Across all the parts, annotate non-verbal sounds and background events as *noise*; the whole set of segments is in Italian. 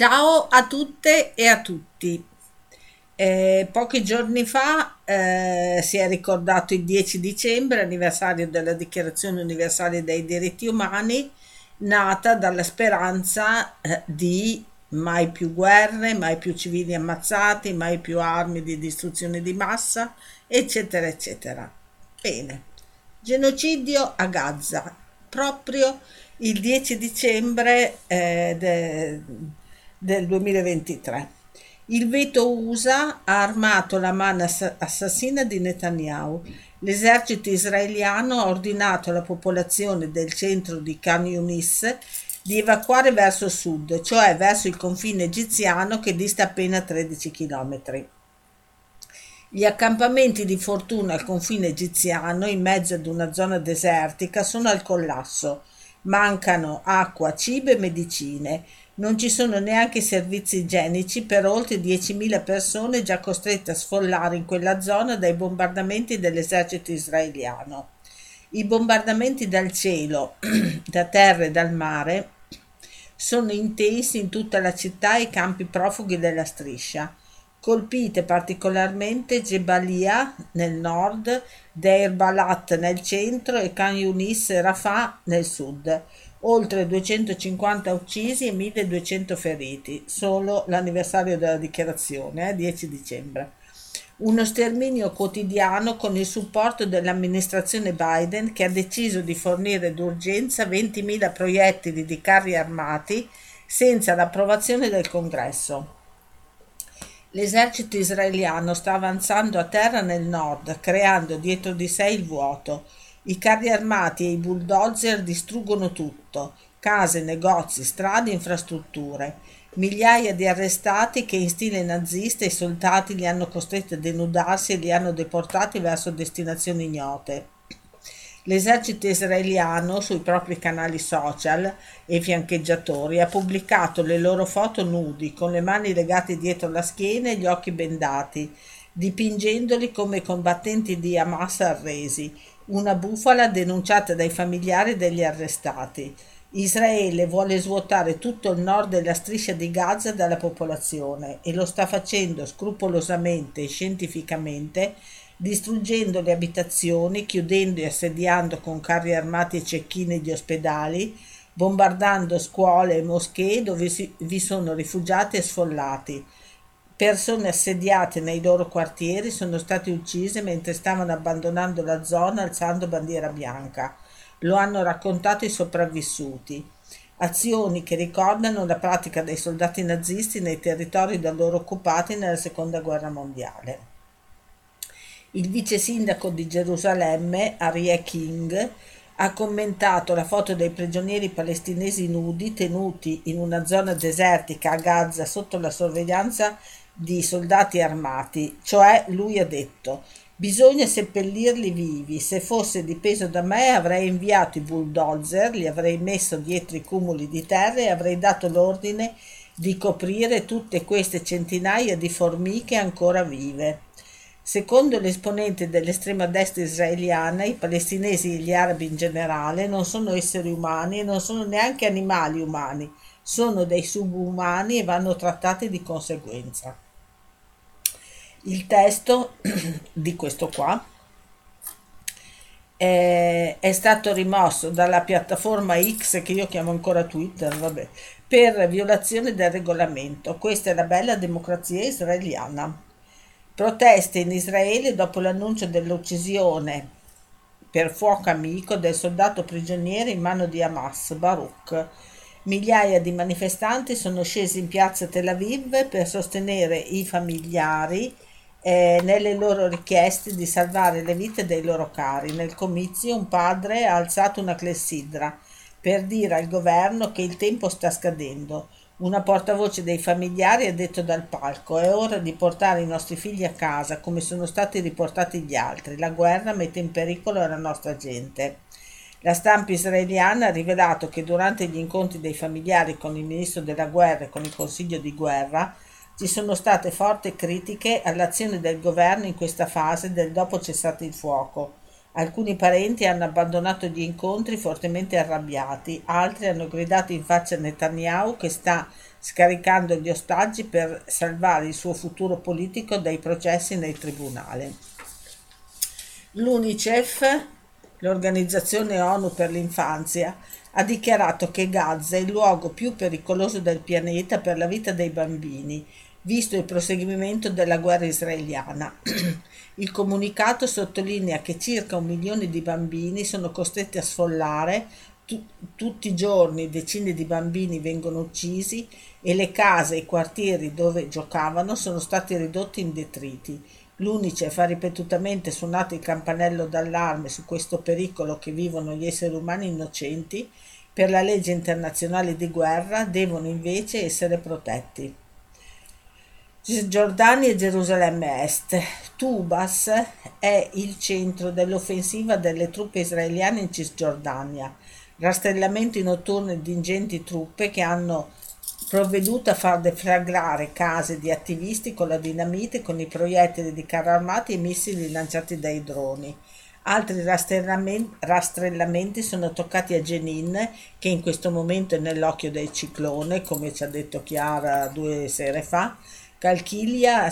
Ciao a tutte e a tutti. Eh, pochi giorni fa eh, si è ricordato il 10 dicembre, anniversario della Dichiarazione Universale dei Diritti Umani, nata dalla speranza eh, di mai più guerre, mai più civili ammazzati, mai più armi di distruzione di massa, eccetera, eccetera. Bene, genocidio a Gaza, proprio il 10 dicembre eh, de, del 2023. Il veto USA ha armato la mano assassina di Netanyahu. L'esercito israeliano ha ordinato alla popolazione del centro di Khan Yunis di evacuare verso sud, cioè verso il confine egiziano che dista appena 13 km. Gli accampamenti di fortuna al confine egiziano, in mezzo ad una zona desertica, sono al collasso. Mancano acqua, cibo e medicine. Non ci sono neanche servizi igienici per oltre 10.000 persone già costrette a sfollare in quella zona dai bombardamenti dell'esercito israeliano. I bombardamenti dal cielo, *clears throat* da terra e dal mare sono intensi in tutta la città e i campi profughi della striscia. Colpite particolarmente Jebalia nel nord, Deir Balat nel centro e Khan Yunis Rafah nel sud. Oltre 250 uccisi e 1200 feriti. Solo l'anniversario della dichiarazione, eh, 10 dicembre. Uno sterminio quotidiano con il supporto dell'amministrazione Biden che ha deciso di fornire d'urgenza 20.000 proiettili di carri armati senza l'approvazione del Congresso. L'esercito israeliano sta avanzando a terra nel nord, creando dietro di sé il vuoto. I carri armati e i bulldozer distruggono tutto: case, negozi, strade, infrastrutture. Migliaia di arrestati che in stile nazista i soldati li hanno costretti a denudarsi e li hanno deportati verso destinazioni ignote. L'esercito israeliano sui propri canali social e fiancheggiatori ha pubblicato le loro foto nudi, con le mani legate dietro la schiena e gli occhi bendati, dipingendoli come combattenti di Hamas arresi, una bufala denunciata dai familiari degli arrestati. Israele vuole svuotare tutto il nord della striscia di Gaza dalla popolazione e lo sta facendo scrupolosamente e scientificamente distruggendo le abitazioni, chiudendo e assediando con carri armati e cecchine gli ospedali, bombardando scuole e moschee dove vi sono rifugiati e sfollati. Persone assediate nei loro quartieri sono state uccise mentre stavano abbandonando la zona alzando bandiera bianca. Lo hanno raccontato i sopravvissuti. Azioni che ricordano la pratica dei soldati nazisti nei territori da loro occupati nella seconda guerra mondiale. Il vice sindaco di Gerusalemme, Arie King, ha commentato la foto dei prigionieri palestinesi nudi tenuti in una zona desertica a Gaza sotto la sorveglianza di soldati armati, cioè lui ha detto bisogna seppellirli vivi, se fosse dipeso da me avrei inviato i bulldozer, li avrei messo dietro i cumuli di terra e avrei dato l'ordine di coprire tutte queste centinaia di formiche ancora vive. Secondo l'esponente dell'estrema destra israeliana, i palestinesi e gli arabi in generale non sono esseri umani e non sono neanche animali umani, sono dei subumani e vanno trattati di conseguenza. Il testo *clears throat* di questo qua è, è, stato rimosso dalla piattaforma X che io chiamo ancora Twitter, vabbè, per violazione del regolamento. Questa è la bella democrazia israeliana. Proteste in Israele dopo l'annuncio dell'uccisione per fuoco amico del soldato prigioniero in mano di Hamas, Baruch. Migliaia di manifestanti sono scesi in piazza Tel Aviv per sostenere i familiari eh, nelle loro richieste di salvare le vite dei loro cari. Nel comizio un padre ha alzato una clessidra per dire al governo che il tempo sta scadendo. Una portavoce dei familiari ha detto dal palco: È ora di portare i nostri figli a casa come sono stati riportati gli altri. La guerra mette in pericolo la nostra gente. La stampa israeliana ha rivelato che durante gli incontri dei familiari con il ministro della guerra e con il consiglio di guerra ci sono state forti critiche all'azione del governo in questa fase del dopo cessato il fuoco. Alcuni parenti hanno abbandonato gli incontri fortemente arrabbiati, altri hanno gridato in faccia a Netanyahu che sta scaricando gli ostaggi per salvare il suo futuro politico dai processi nel tribunale. L'UNICEF, l'Organizzazione ONU per l'infanzia, ha dichiarato che Gaza è il luogo più pericoloso del pianeta per la vita dei bambini, visto il proseguimento della guerra israeliana. *clears throat* Il comunicato sottolinea che circa un milione di bambini sono costretti a sfollare, tu- tutti i giorni decine di bambini vengono uccisi e le case e i quartieri dove giocavano sono stati ridotti in detriti. L'Unicef ha ripetutamente suonato il campanello d'allarme su questo pericolo che vivono gli esseri umani innocenti. Per la legge internazionale di guerra devono invece essere protetti. Cisgiordania e Gerusalemme Est. Tubas è il centro dell'offensiva delle truppe israeliane in Cisgiordania. Rastrellamenti notturni di ingenti truppe che hanno provveduto a far deflagrare case di attivisti con la dinamite, con i proiettili di carri armati e missili lanciati dai droni. Altri rastrellamenti sono toccati a Jenin, che in questo momento è nell'occhio del ciclone, come ci ha detto Chiara due sere fa, Calchilia,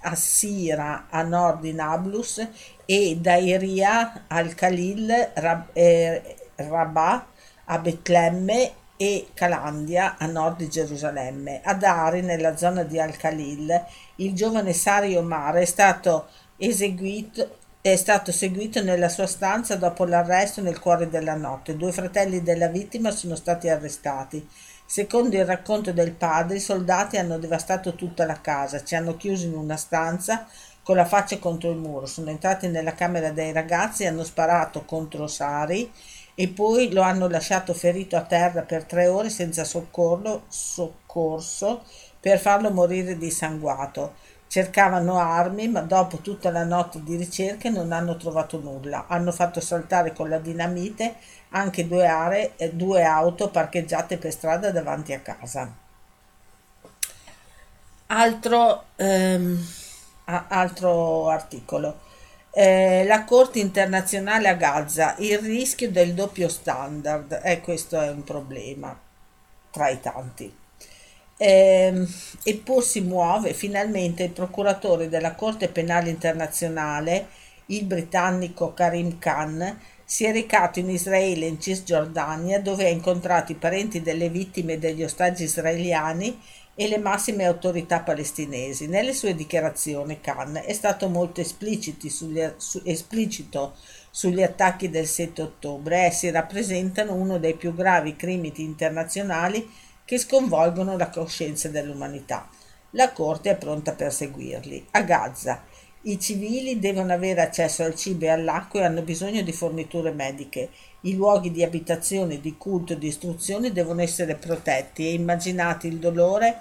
Assira a nord di Nablus e Dairia al-Khalil, Rab, eh, a Betlemme e Calandia a nord di Gerusalemme. Ad Ari, nella zona di Al-Khalil, il giovane Sari Omar è stato eseguito è stato seguito nella sua stanza dopo l'arresto nel cuore della notte. Due fratelli della vittima sono stati arrestati. Secondo il racconto del padre, i soldati hanno devastato tutta la casa, ci hanno chiuso in una stanza con la faccia contro il muro, sono entrati nella camera dei ragazzi, hanno sparato contro Sari e poi lo hanno lasciato ferito a terra per tre ore senza soccorso, soccorso per farlo morire dissanguato. Cercavano armi, ma dopo tutta la notte di ricerche non hanno trovato nulla. Hanno fatto saltare con la dinamite anche due, aree, due auto parcheggiate per strada davanti a casa. Altro, ehm, altro articolo. Eh, la Corte internazionale a Gaza, il rischio del doppio standard, e eh, questo è un problema tra i tanti. Eh, eppure si muove finalmente il procuratore della Corte Penale Internazionale, il britannico Karim Khan, si è recato in Israele in Cisgiordania dove ha incontrato i parenti delle vittime degli ostaggi israeliani e le massime autorità palestinesi. Nelle sue dichiarazioni Khan è stato molto sugli, su, esplicito sugli attacchi del 7 ottobre. Essi rappresentano uno dei più gravi crimini internazionali che sconvolgono la coscienza dell'umanità. La Corte è pronta a perseguirli. A Gaza i civili devono avere accesso al cibo e all'acqua e hanno bisogno di forniture mediche. I luoghi di abitazione, di culto e di istruzione devono essere protetti e immaginate il dolore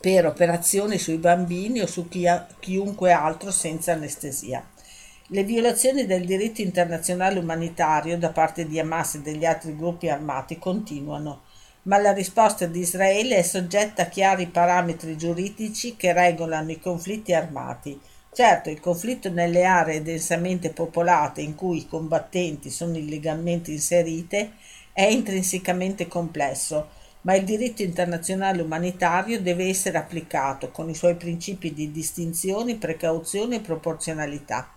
per operazioni sui bambini o su chi chiunque altro senza anestesia. Le violazioni del diritto internazionale umanitario da parte di Hamas e degli altri gruppi armati continuano ma la risposta di Israele è soggetta a chiari parametri giuridici che regolano i conflitti armati. Certo, il conflitto nelle aree densamente popolate in cui i combattenti sono illegalmente inserite è intrinsecamente complesso, ma il diritto internazionale umanitario deve essere applicato con i suoi principi di distinzione, precauzione e proporzionalità.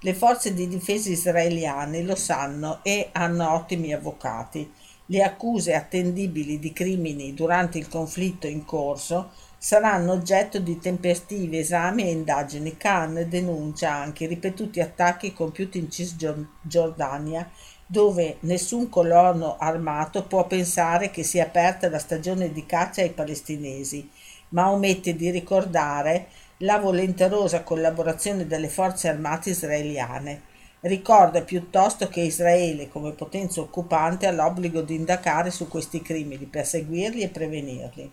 Le forze di difesa israeliane lo sanno e hanno ottimi avvocati. Le accuse attendibili di crimini durante il conflitto in corso saranno oggetto di tempestivi esami e indagini. Khan denuncia anche i ripetuti attacchi compiuti in Cisgiordania, dove nessun colono armato può pensare che sia aperta la stagione di caccia ai palestinesi, ma omette di ricordare la volenterosa collaborazione delle forze armate israeliane. Ricorda piuttosto che Israele, come potenza occupante, ha l'obbligo di indagare su questi crimini, perseguirli e prevenirli.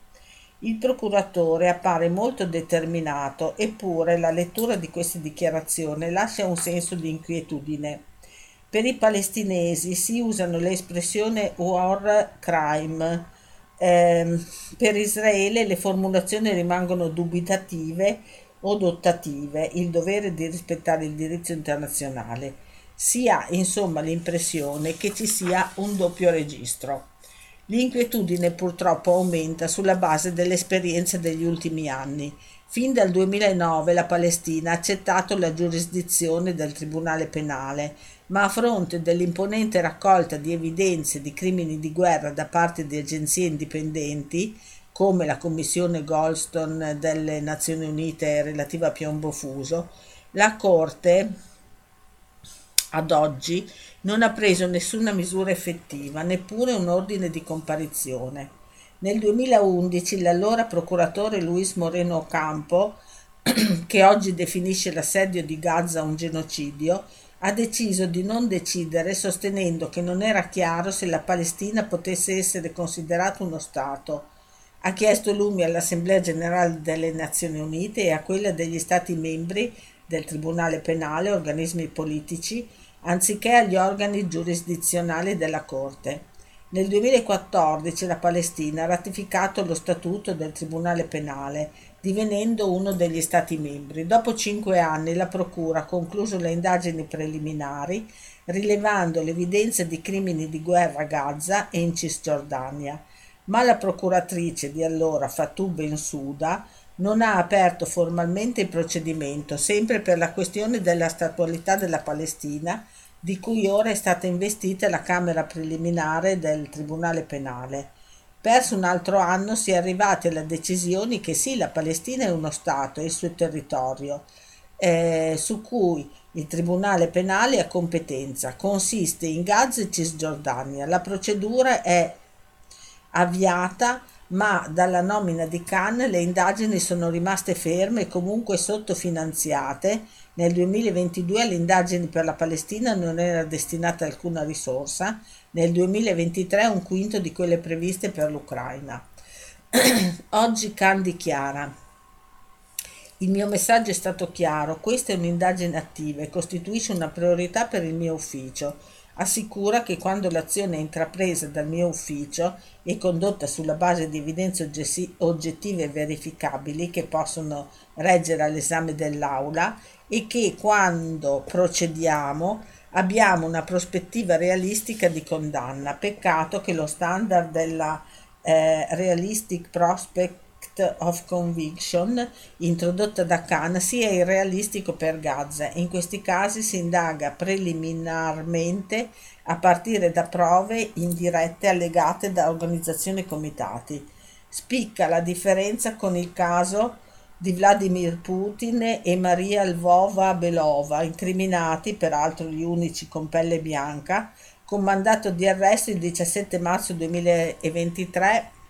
Il procuratore appare molto determinato, eppure la lettura di queste dichiarazioni lascia un senso di inquietudine. Per i palestinesi si usano l'espressione war crime. Eh, per Israele le formulazioni rimangono dubitative o dottative il dovere di rispettare il diritto internazionale. Si ha insomma l'impressione che ci sia un doppio registro. L'inquietudine purtroppo aumenta sulla base dell'esperienza degli ultimi anni. Fin dal 2009 la Palestina ha accettato la giurisdizione del Tribunale penale, ma a fronte dell'imponente raccolta di evidenze di crimini di guerra da parte di agenzie indipendenti, come la Commissione Goldstone delle Nazioni Unite relativa a Piombo Fuso, la Corte ad oggi non ha preso nessuna misura effettiva, neppure un ordine di comparizione. Nel 2011 l'allora procuratore Luis Moreno Ocampo, *clears throat* che oggi definisce l'assedio di Gaza un genocidio, ha deciso di non decidere sostenendo che non era chiaro se la Palestina potesse essere considerato uno Stato. Ha chiesto lumi all'Assemblea generale delle Nazioni Unite e a quella degli Stati membri del Tribunale penale, organismi politici, anziché agli organi giurisdizionali della Corte. Nel 2014 la Palestina ha ratificato lo statuto del Tribunale penale, divenendo uno degli Stati membri. Dopo cinque anni la Procura ha concluso le indagini preliminari, rilevando l'evidenza di crimini di guerra a Gaza e in Cisgiordania, ma la procuratrice di allora Fatou Bensouda non ha aperto formalmente il procedimento, sempre per la questione della statualità della Palestina, di cui ora è stata investita la Camera preliminare del Tribunale penale. Perso un altro anno si è arrivati alla decisione che sì, la Palestina è uno Stato, è il suo territorio, eh, su cui il Tribunale penale ha competenza. Consiste in Gaza e Cisgiordania. La procedura è avviata ma dalla nomina di Khan le indagini sono rimaste ferme e comunque sottofinanziate. Nel 2022 alle indagini per la Palestina non era destinata alcuna risorsa, nel 2023 un quinto di quelle previste per l'Ucraina. *clears throat* Oggi Khan dichiara il mio messaggio è stato chiaro, questa è un'indagine attiva e costituisce una priorità per il mio ufficio assicura che quando l'azione è intrapresa dal mio ufficio e condotta sulla base di evidenze oggettive e verificabili che possono reggere all'esame dell'Aula e che quando procediamo abbiamo una prospettiva realistica di condanna. Peccato che lo standard della eh, Realistic Prospect of Conviction introdotta da Khan sia irrealistico per Gaza. In questi casi si indaga preliminarmente a partire da prove indirette allegate da organizzazioni e comitati. Spicca la differenza con il caso di Vladimir Putin e Maria Lvova Belova, incriminati, peraltro gli unici con pelle bianca, con mandato di arresto il 17 marzo 2023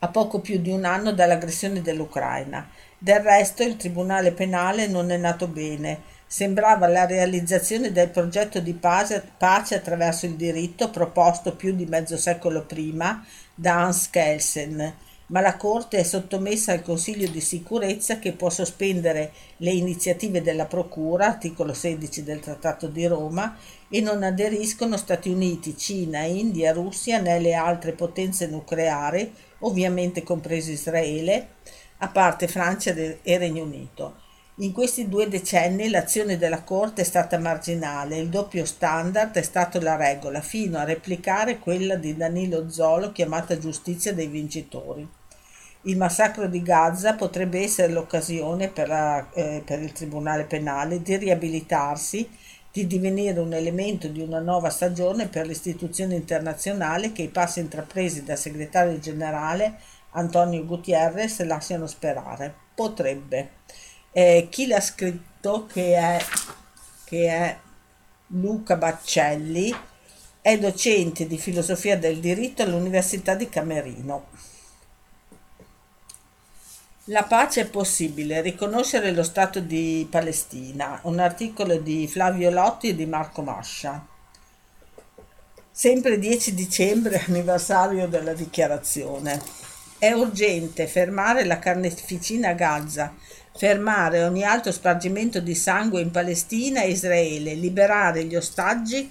a poco più di un anno dall'aggressione dell'Ucraina. Del resto il Tribunale penale non è nato bene. Sembrava la realizzazione del progetto di pace, attraverso il diritto proposto più di mezzo secolo prima da Hans Kelsen, ma la Corte è sottomessa al Consiglio di sicurezza che può sospendere le iniziative della Procura, articolo 16 del Trattato di Roma, e non aderiscono Stati Uniti, Cina, India, Russia né le altre potenze nucleari, ovviamente compreso Israele, a parte Francia e Regno Unito. In questi due decenni l'azione della Corte è stata marginale, il doppio standard è stato la regola, fino a replicare quella di Danilo Zolo chiamata giustizia dei vincitori. Il massacro di Gaza potrebbe essere l'occasione per, la, eh, per il Tribunale penale di riabilitarsi di divenire un elemento di una nuova stagione per l'istituzione internazionale che i passi intrapresi dal segretario generale Antonio Gutierrez lasciano sperare. Potrebbe. Eh, chi l'ha scritto, che è, che è Luca Baccelli, è docente di filosofia del diritto all'Università di Camerino. La pace è possibile, riconoscere lo Stato di Palestina, un articolo di Flavio Lotti e di Marco Mascia. Sempre 10 dicembre, *laughs* anniversario della dichiarazione. È urgente fermare la carneficina a Gaza, fermare ogni altro spargimento di sangue in Palestina e Israele, liberare gli ostaggi,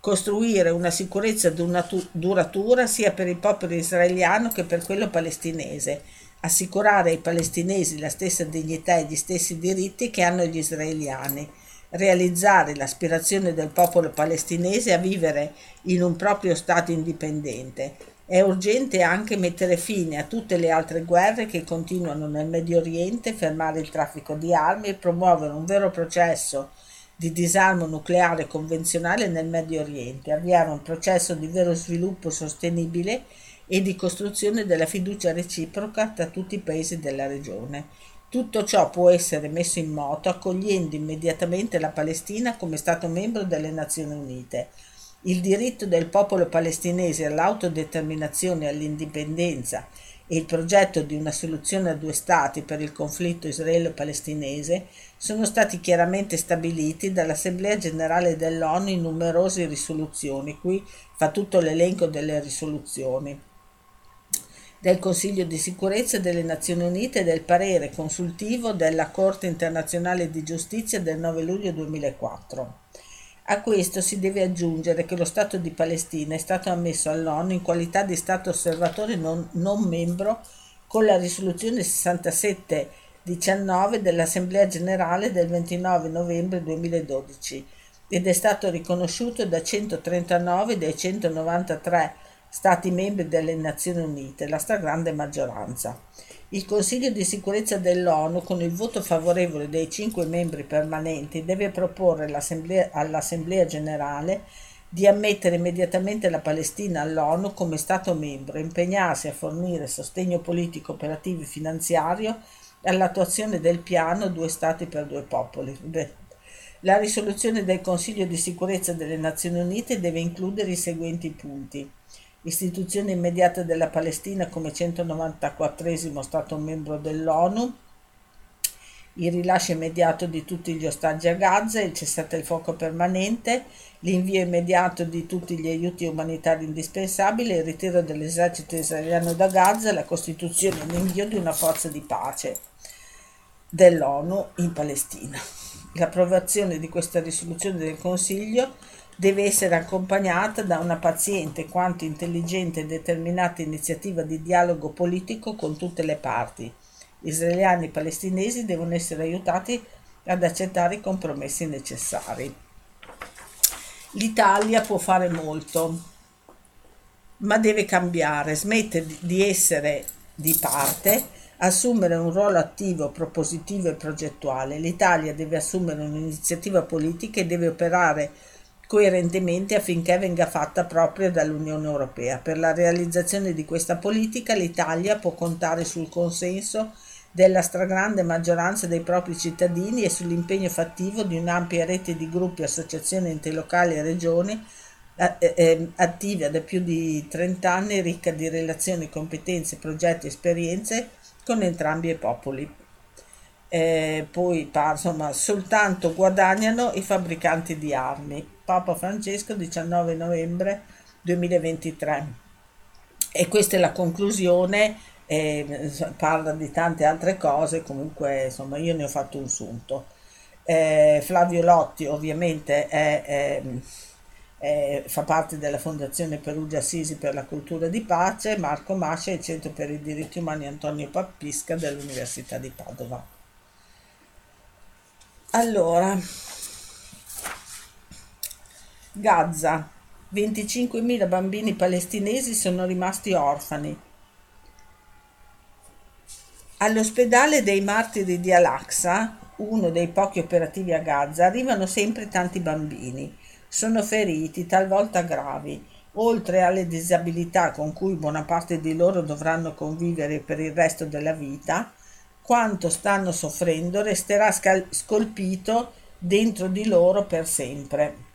costruire una sicurezza duratura sia per il popolo israeliano che per quello palestinese assicurare ai palestinesi la stessa dignità e gli stessi diritti che hanno gli israeliani, realizzare l'aspirazione del popolo palestinese a vivere in un proprio Stato indipendente. È urgente anche mettere fine a tutte le altre guerre che continuano nel Medio Oriente, fermare il traffico di armi e promuovere un vero processo di disarmo nucleare convenzionale nel Medio Oriente, avviare un processo di vero sviluppo sostenibile e di costruzione della fiducia reciproca tra tutti i paesi della regione. Tutto ciò può essere messo in moto accogliendo immediatamente la Palestina come Stato membro delle Nazioni Unite. Il diritto del popolo palestinese all'autodeterminazione e all'indipendenza e il progetto di una soluzione a due stati per il conflitto israelo-palestinese sono stati chiaramente stabiliti dall'Assemblea generale dell'ONU in numerose risoluzioni. Qui fa tutto l'elenco delle risoluzioni del Consiglio di sicurezza delle Nazioni Unite e del parere consultivo della Corte internazionale di giustizia del 9 luglio 2004. A questo si deve aggiungere che lo Stato di Palestina è stato ammesso all'ONU in qualità di Stato osservatore non, non membro con la risoluzione 6719 dell'Assemblea generale del 29 novembre 2012 ed è stato riconosciuto da 139 dei 193 Stati membri delle Nazioni Unite, la stragrande maggioranza. Il Consiglio di sicurezza dell'ONU, con il voto favorevole dei cinque membri permanenti, deve proporre all'Assemblea generale di ammettere immediatamente la Palestina all'ONU come Stato membro e impegnarsi a fornire sostegno politico, operativo e finanziario all'attuazione del piano Due Stati per due popoli. La risoluzione del Consiglio di sicurezza delle Nazioni Unite deve includere i seguenti punti istituzione immediata della Palestina come 194 Stato membro dell'ONU, il rilascio immediato di tutti gli ostaggi a Gaza, il cessate il fuoco permanente, l'invio immediato di tutti gli aiuti umanitari indispensabili, il ritiro dell'esercito israeliano da Gaza la costituzione e l'invio di una forza di pace dell'ONU in Palestina. L'approvazione di questa risoluzione del Consiglio deve essere accompagnata da una paziente quanto intelligente e determinata iniziativa di dialogo politico con tutte le parti. Israeliani e palestinesi devono essere aiutati ad accettare i compromessi necessari. L'Italia può fare molto, ma deve cambiare, smette di essere di parte, assumere un ruolo attivo, propositivo e progettuale. L'Italia deve assumere un'iniziativa politica e deve operare coerentemente affinché venga fatta propria dall'Unione Europea. Per la realizzazione di questa politica l'Italia può contare sul consenso della stragrande maggioranza dei propri cittadini e sull'impegno fattivo di un'ampia rete di gruppi, associazioni, enti locali e regioni eh, eh, attive da più di 30 anni, ricca di relazioni, competenze, progetti e esperienze con entrambi i popoli. Eh, poi insomma, soltanto guadagnano i fabbricanti di armi. Papa Francesco 19 novembre 2023. E questa è la conclusione, eh, parla di tante altre cose, comunque insomma io ne ho fatto un sunto. Eh, Flavio Lotti ovviamente è, è, è, fa parte della Fondazione Perugia Assisi per la cultura di pace, Marco Mascia è il Centro per i diritti umani Antonio Pappisca dell'Università di Padova. Allora, Gaza. 25.000 bambini palestinesi sono rimasti orfani. All'ospedale dei martiri di Al-Aqsa, uno dei pochi operativi a Gaza, arrivano sempre tanti bambini. Sono feriti, talvolta gravi, oltre alle disabilità con cui buona parte di loro dovranno convivere per il resto della vita, quanto stanno soffrendo resterà scolpito dentro di loro per sempre.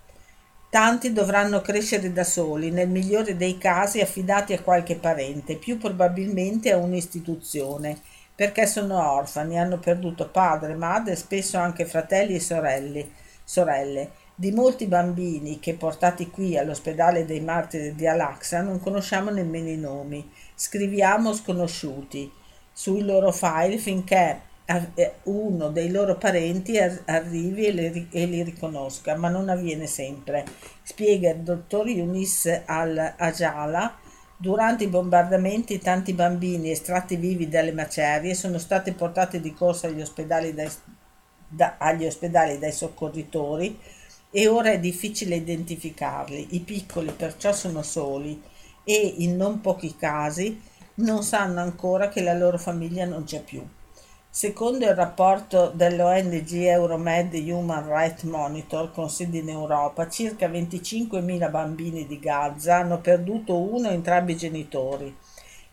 Tanti dovranno crescere da soli, nel migliore dei casi affidati a qualche parente, più probabilmente a un'istituzione, perché sono orfani, hanno perduto padre, madre, spesso anche fratelli e sorelle. sorelle. Di molti bambini che portati qui all'ospedale dei martiri di Al-Aqsa non conosciamo nemmeno i nomi, scriviamo sconosciuti sui loro file finché uno dei loro parenti arrivi e li riconosca, ma non avviene sempre. Spiega il dottor Yunis al-Ajala, Durante i bombardamenti tanti bambini estratti vivi dalle macerie sono stati portati di corsa agli ospedali dai, da, agli ospedali dai soccorritori e ora è difficile identificarli. I piccoli perciò sono soli e in non pochi casi non sanno ancora che la loro famiglia non c'è più. Secondo il rapporto dell'ONG Euromed Human Rights Monitor con sede in Europa, circa 25.000 bambini di Gaza hanno perduto uno o entrambi i genitori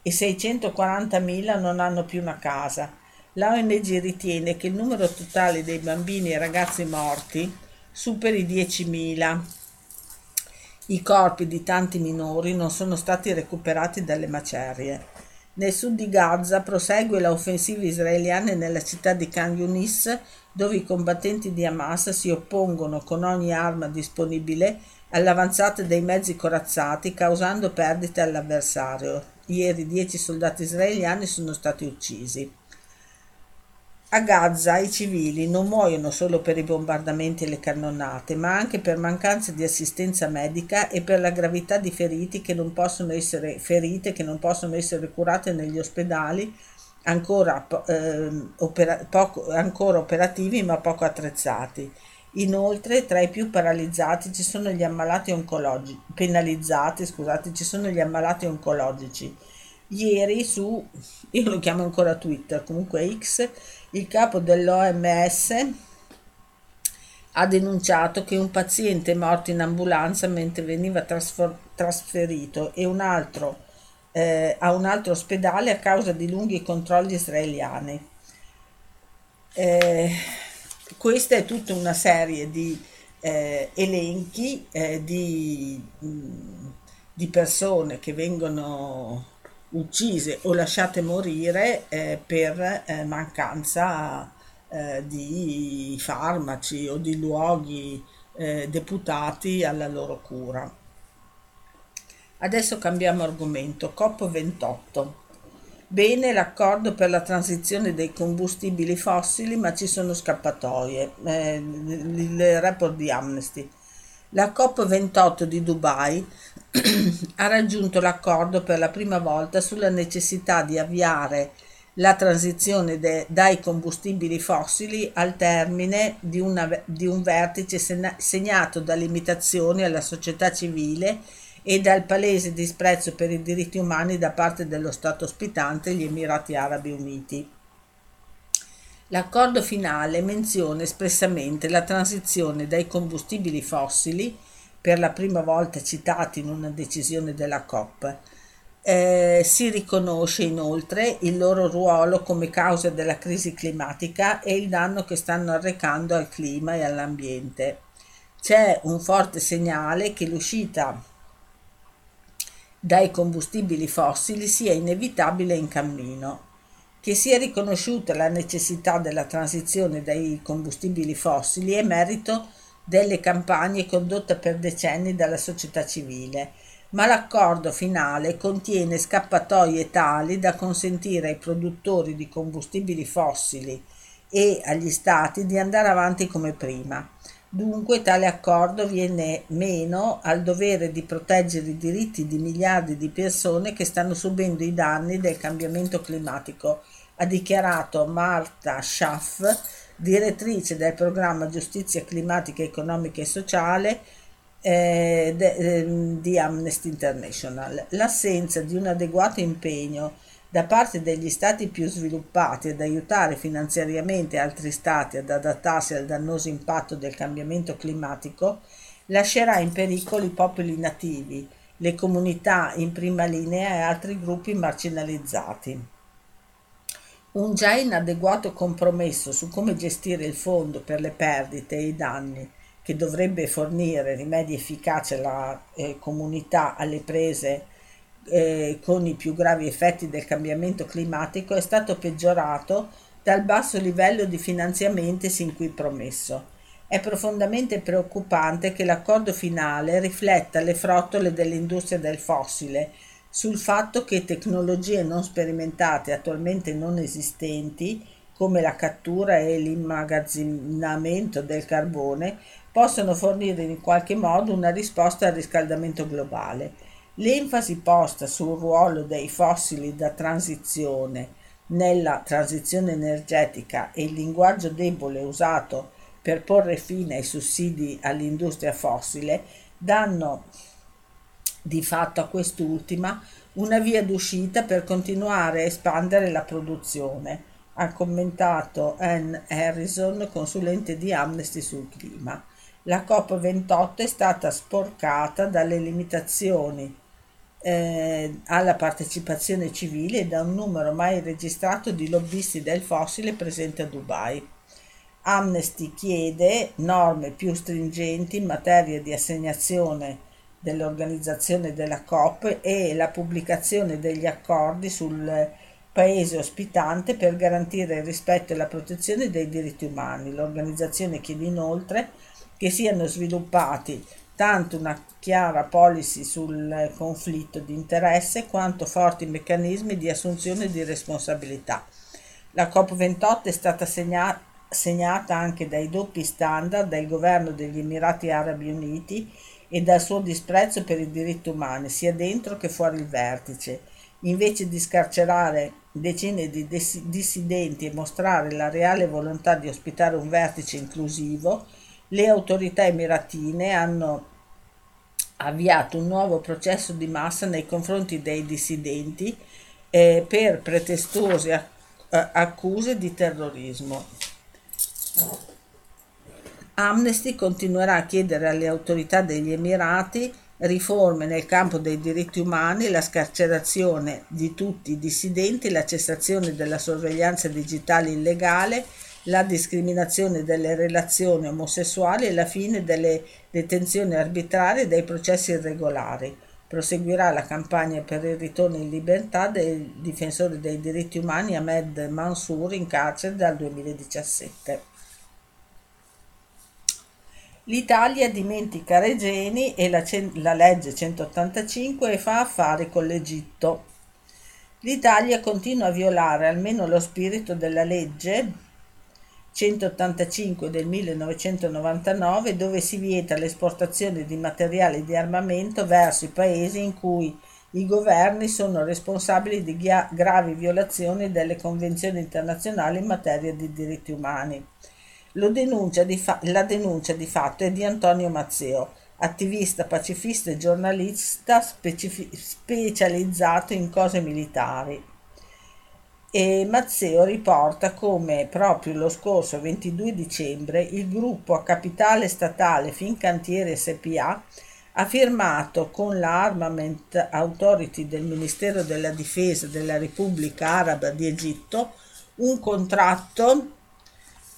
e 640.000 non hanno più una casa. La ONG ritiene che il numero totale dei bambini e ragazzi morti superi 10.000. I corpi di tanti minori non sono stati recuperati dalle macerie. Nel sud di Gaza prosegue l'offensiva israeliana nella città di Khan Yunis, dove i combattenti di Hamas si oppongono con ogni arma disponibile all'avanzata dei mezzi corazzati, causando perdite all'avversario. Ieri dieci soldati israeliani sono stati uccisi. A Gaza i civili non muoiono solo per i bombardamenti e le cannonate, ma anche per mancanza di assistenza medica e per la gravità di feriti che non possono essere ferite che non possono essere curate negli ospedali ancora, eh, opera, poco, ancora operativi ma poco attrezzati. Inoltre, tra i più paralizzati ci sono gli ammalati oncologici, penalizzati, scusate, ci sono gli ammalati oncologici. Ieri su, io lo chiamo ancora Twitter, comunque X, il capo dell'OMS ha denunciato che un paziente è morto in ambulanza mentre veniva trasfor- trasferito e un altro eh, a un altro ospedale a causa di lunghi controlli israeliani. Eh, questa è tutta una serie di eh, elenchi eh, di, mh, di persone che vengono uccise o lasciate morire eh, per eh, mancanza eh, di farmaci o di luoghi eh, deputati alla loro cura. Adesso cambiamo argomento. COP28. Bene l'accordo per la transizione dei combustibili fossili, ma ci sono scappatoie. Eh, il report di Amnesty. La COP28 di Dubai *clears throat* ha raggiunto l'accordo per la prima volta sulla necessità di avviare la transizione de, dai combustibili fossili al termine di, una, di un vertice segnato da limitazioni alla società civile e dal palese disprezzo per i diritti umani da parte dello Stato ospitante, gli Emirati Arabi Uniti. L'accordo finale menziona espressamente la transizione dai combustibili fossili, per la prima volta citati in una decisione della COP. Eh, si riconosce inoltre il loro ruolo come causa della crisi climatica e il danno che stanno arrecando al clima e all'ambiente. C'è un forte segnale che l'uscita dai combustibili fossili sia inevitabile in cammino. Che sia riconosciuta la necessità della transizione dai combustibili fossili è merito delle campagne condotte per decenni dalla società civile, ma l'accordo finale contiene scappatoie tali da consentire ai produttori di combustibili fossili e agli stati di andare avanti come prima. Dunque tale accordo viene meno al dovere di proteggere i diritti di miliardi di persone che stanno subendo i danni del cambiamento climatico, ha dichiarato Marta Schaff, direttrice del programma Giustizia climatica, economica e sociale eh, de, eh, di Amnesty International. L'assenza di un adeguato impegno da parte degli stati più sviluppati ad aiutare finanziariamente altri stati ad adattarsi al dannoso impatto del cambiamento climatico lascerà in pericolo i popoli nativi, le comunità in prima linea e altri gruppi marginalizzati. Un già inadeguato compromesso su come gestire il fondo per le perdite e i danni che dovrebbe fornire rimedi efficaci alla eh, comunità alle prese eh, con i più gravi effetti del cambiamento climatico è stato peggiorato dal basso livello di finanziamenti sin qui promesso. È profondamente preoccupante che l'accordo finale rifletta le frottole dell'industria del fossile sul fatto che tecnologie non sperimentate attualmente non esistenti, come la cattura e l'immagazzinamento del carbone, possono fornire in qualche modo una risposta al riscaldamento globale L'enfasi posta sul ruolo dei fossili da transizione nella transizione energetica e il linguaggio debole usato per porre fine ai sussidi all'industria fossile danno di fatto a quest'ultima una via d'uscita per continuare a espandere la produzione, ha commentato Anne Harrison, consulente di Amnesty sul clima. La COP28 è stata sporcata dalle limitazioni eh, alla partecipazione civile da un numero mai registrato di lobbisti del fossile presenti a Dubai. Amnesty chiede norme più stringenti in materia di assegnazione dell'organizzazione della COP e la pubblicazione degli accordi sul paese ospitante per garantire il rispetto e la protezione dei diritti umani. L'organizzazione chiede inoltre che siano sviluppati tanto una chiara policy sul conflitto di interesse quanto forti meccanismi di assunzione di responsabilità. La COP28 è stata segnata segnata anche dai doppi standard del governo degli Emirati Arabi Uniti e dal suo disprezzo per i diritti umani, sia dentro che fuori il vertice. Invece di scarcerare decine di dissidenti e mostrare la reale volontà di ospitare un vertice inclusivo, le autorità emiratine hanno avviato un nuovo processo di massa nei confronti dei dissidenti eh, per pretestose accuse di terrorismo. Amnesty continuerà a chiedere alle autorità degli Emirati riforme nel campo dei diritti umani, la scarcerazione di tutti i dissidenti, la cessazione della sorveglianza digitale illegale, la discriminazione delle relazioni omosessuali e la fine delle detenzioni arbitrarie e dei processi irregolari. Proseguirà la campagna per il ritorno in libertà del difensore dei diritti umani Ahmed Mansour in carcere dal 2017. L'Italia dimentica Regeni e la, la legge 185 e fa affari con l'Egitto. L'Italia continua a violare almeno lo spirito della legge 185 del 1999 dove si vieta l'esportazione di materiali di armamento verso i paesi in cui i governi sono responsabili di gravi violazioni delle convenzioni internazionali in materia di diritti umani. Denuncia fa- la denuncia di fatto è di Antonio Mazzeo, attivista pacifista e giornalista specifi- specializzato in cose militari. E Mazzeo riporta come proprio lo scorso 22 dicembre il gruppo a capitale statale Fincantieri SPA ha firmato con la Armament Authority del Ministero della Difesa della Repubblica Araba di Egitto un contratto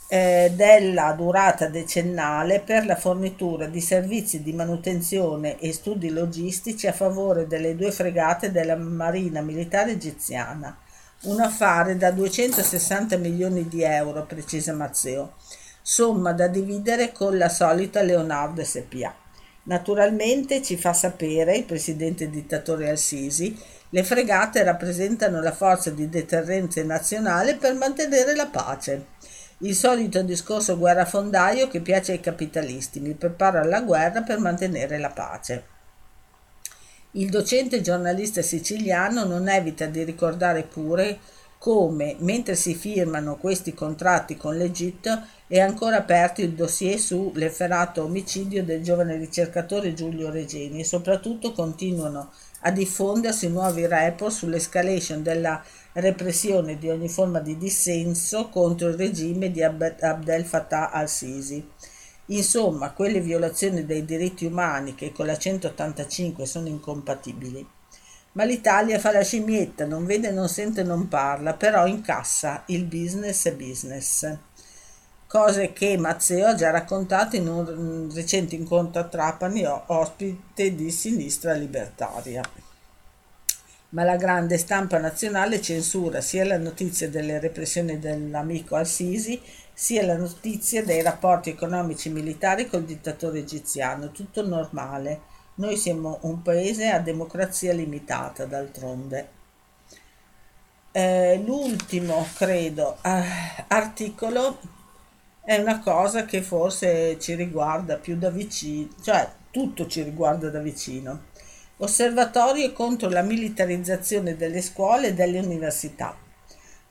eh, della durata decennale per la fornitura di servizi di manutenzione e studi logistici a favore delle due fregate della Marina Militare Egiziana. Un affare da 260 milioni di euro, precisa Mazzeo, somma da dividere con la solita Leonardo SPA. Naturalmente ci fa sapere il presidente dittatore Al-Sisi, le fregate rappresentano la forza di deterrenza nazionale per mantenere la pace. Il solito discorso guerrafondaio che piace ai capitalisti, mi preparo alla guerra per mantenere la pace. Il docente giornalista siciliano non evita di ricordare pure come, mentre si firmano questi contratti con l'Egitto, è ancora aperto il dossier sull'efferato omicidio del giovane ricercatore Giulio Regeni e soprattutto continuano a diffondersi nuovi report sull'escalation della repressione di ogni forma di dissenso contro il regime di Abdel Fattah al-Sisi. Insomma, quelle violazioni dei diritti umani che con la 185 sono incompatibili. Ma l'Italia fa la scimmietta, non vede, non sente, non parla, però incassa il business business. Cose che Mazzeo ha già raccontato in un recente incontro a Trapani, ospite di Sinistra Libertaria ma la grande stampa nazionale censura sia la notizia delle repressioni dell'amico al-Sisi sia la notizia dei rapporti economici e militari col dittatore egiziano, tutto normale. Noi siamo un paese a democrazia limitata, d'altronde. Eh, l'ultimo, credo, eh, articolo è una cosa che forse ci riguarda più da vicino, cioè tutto ci riguarda da vicino Osservatorio contro la militarizzazione delle scuole e delle università.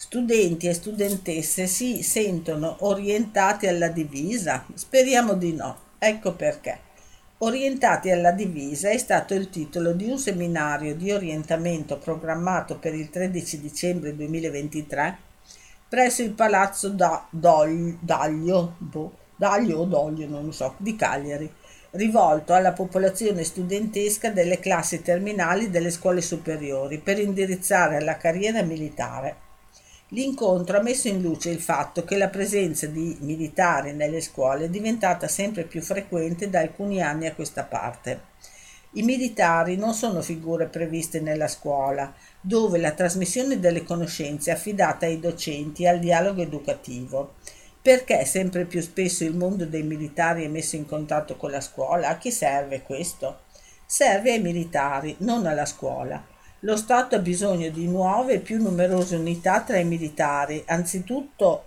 Studenti e studentesse si sentono orientati alla divisa? Speriamo di no. Ecco perché. Orientati alla divisa è stato il titolo di un seminario di orientamento programmato per il 13 dicembre 2023 presso il Palazzo da Daglio, boh, Daglio o Doglio, non lo so, di Cagliari rivolto alla popolazione studentesca delle classi terminali delle scuole superiori per indirizzare alla carriera militare. L'incontro ha messo in luce il fatto che la presenza di militari nelle scuole è diventata sempre più frequente da alcuni anni a questa parte. I militari non sono figure previste nella scuola, dove la trasmissione delle conoscenze è affidata ai docenti e al dialogo educativo. Perché sempre più spesso il mondo dei militari è messo in contatto con la scuola? A chi serve questo? Serve ai militari, non alla scuola. Lo Stato ha bisogno di nuove e più numerose unità tra i militari, anzitutto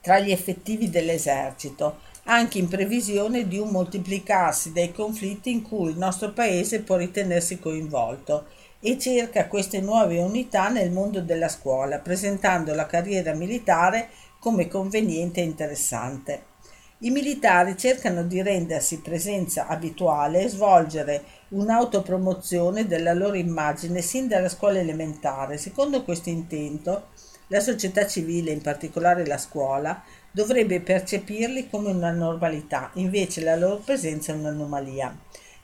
tra gli effettivi dell'esercito, anche in previsione di un moltiplicarsi dei conflitti in cui il nostro paese può ritenersi coinvolto e cerca queste nuove unità nel mondo della scuola, presentando la carriera militare come conveniente e interessante. I militari cercano di rendersi presenza abituale e svolgere un'autopromozione della loro immagine sin dalla scuola elementare. Secondo questo intento, la società civile, in particolare la scuola, dovrebbe percepirli come una normalità, invece la loro presenza è un'anomalia.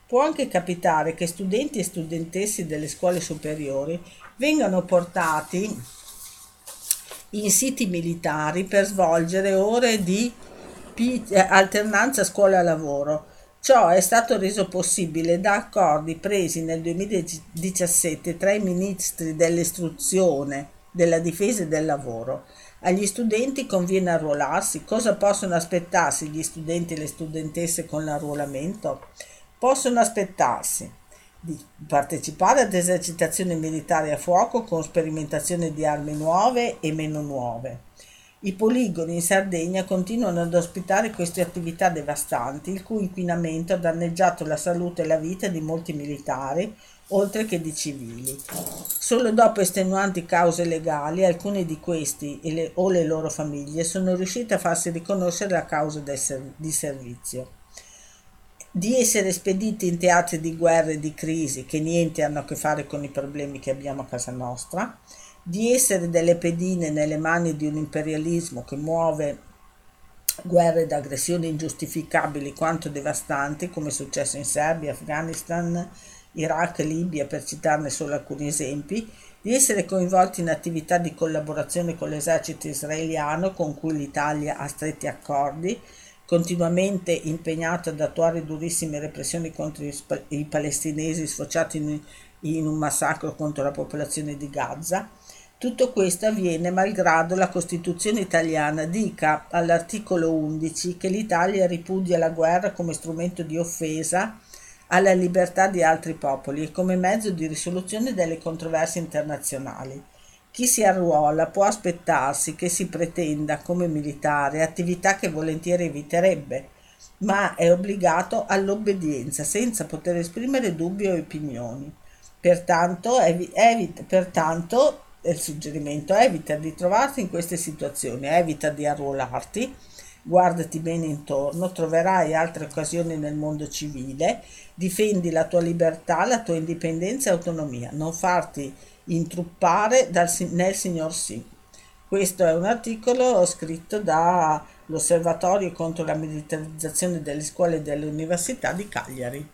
Può anche capitare che studenti e studentesse delle scuole superiori vengano portati in siti militari per svolgere ore di eh, alternanza scuola-lavoro. Ciò è stato reso possibile da accordi presi nel 2017 tra i ministri dell'istruzione, della difesa e del lavoro. Agli studenti conviene arruolarsi. Cosa possono aspettarsi gli studenti e le studentesse con l'arruolamento? Possono aspettarsi di partecipare ad esercitazioni militari a fuoco con sperimentazione di armi nuove e meno nuove. I poligoni in Sardegna continuano ad ospitare queste attività devastanti, il cui inquinamento ha danneggiato la salute e la vita di molti militari, oltre che di civili. Solo dopo estenuanti cause legali, alcuni di questi le, o le loro famiglie sono riusciti a farsi riconoscere la causa ser- di servizio di essere spediti in teatri di guerra e di crisi che niente hanno a che fare con i problemi che abbiamo a casa nostra, di essere delle pedine nelle mani di un imperialismo che muove guerre ed aggressioni ingiustificabili quanto devastanti, come è successo in Serbia, Afghanistan, Iraq, Libia, per citarne solo alcuni esempi, di essere coinvolti in attività di collaborazione con l'esercito israeliano con cui l'Italia ha stretti accordi, continuamente impegnato ad attuare durissime repressioni contro i palestinesi sfociati in, in un massacro contro la popolazione di Gaza. Tutto questo avviene malgrado la Costituzione italiana dica all'articolo 11 che l'Italia ripudia la guerra come strumento di offesa alla libertà di altri popoli e come mezzo di risoluzione delle controversie internazionali. Chi si arruola può aspettarsi che si pretenda come militare attività che volentieri eviterebbe, ma è obbligato all'obbedienza senza poter esprimere dubbi o opinioni. Pertanto, evi- evita, pertanto il suggerimento evita di trovarti in queste situazioni, evita di arruolarti, guardati bene intorno, troverai altre occasioni nel mondo civile, difendi la tua libertà, la tua indipendenza e autonomia, non farti intruppare dal, nel signor sì. Questo è un articolo scritto dall'Osservatorio contro la militarizzazione delle scuole e delle università di Cagliari.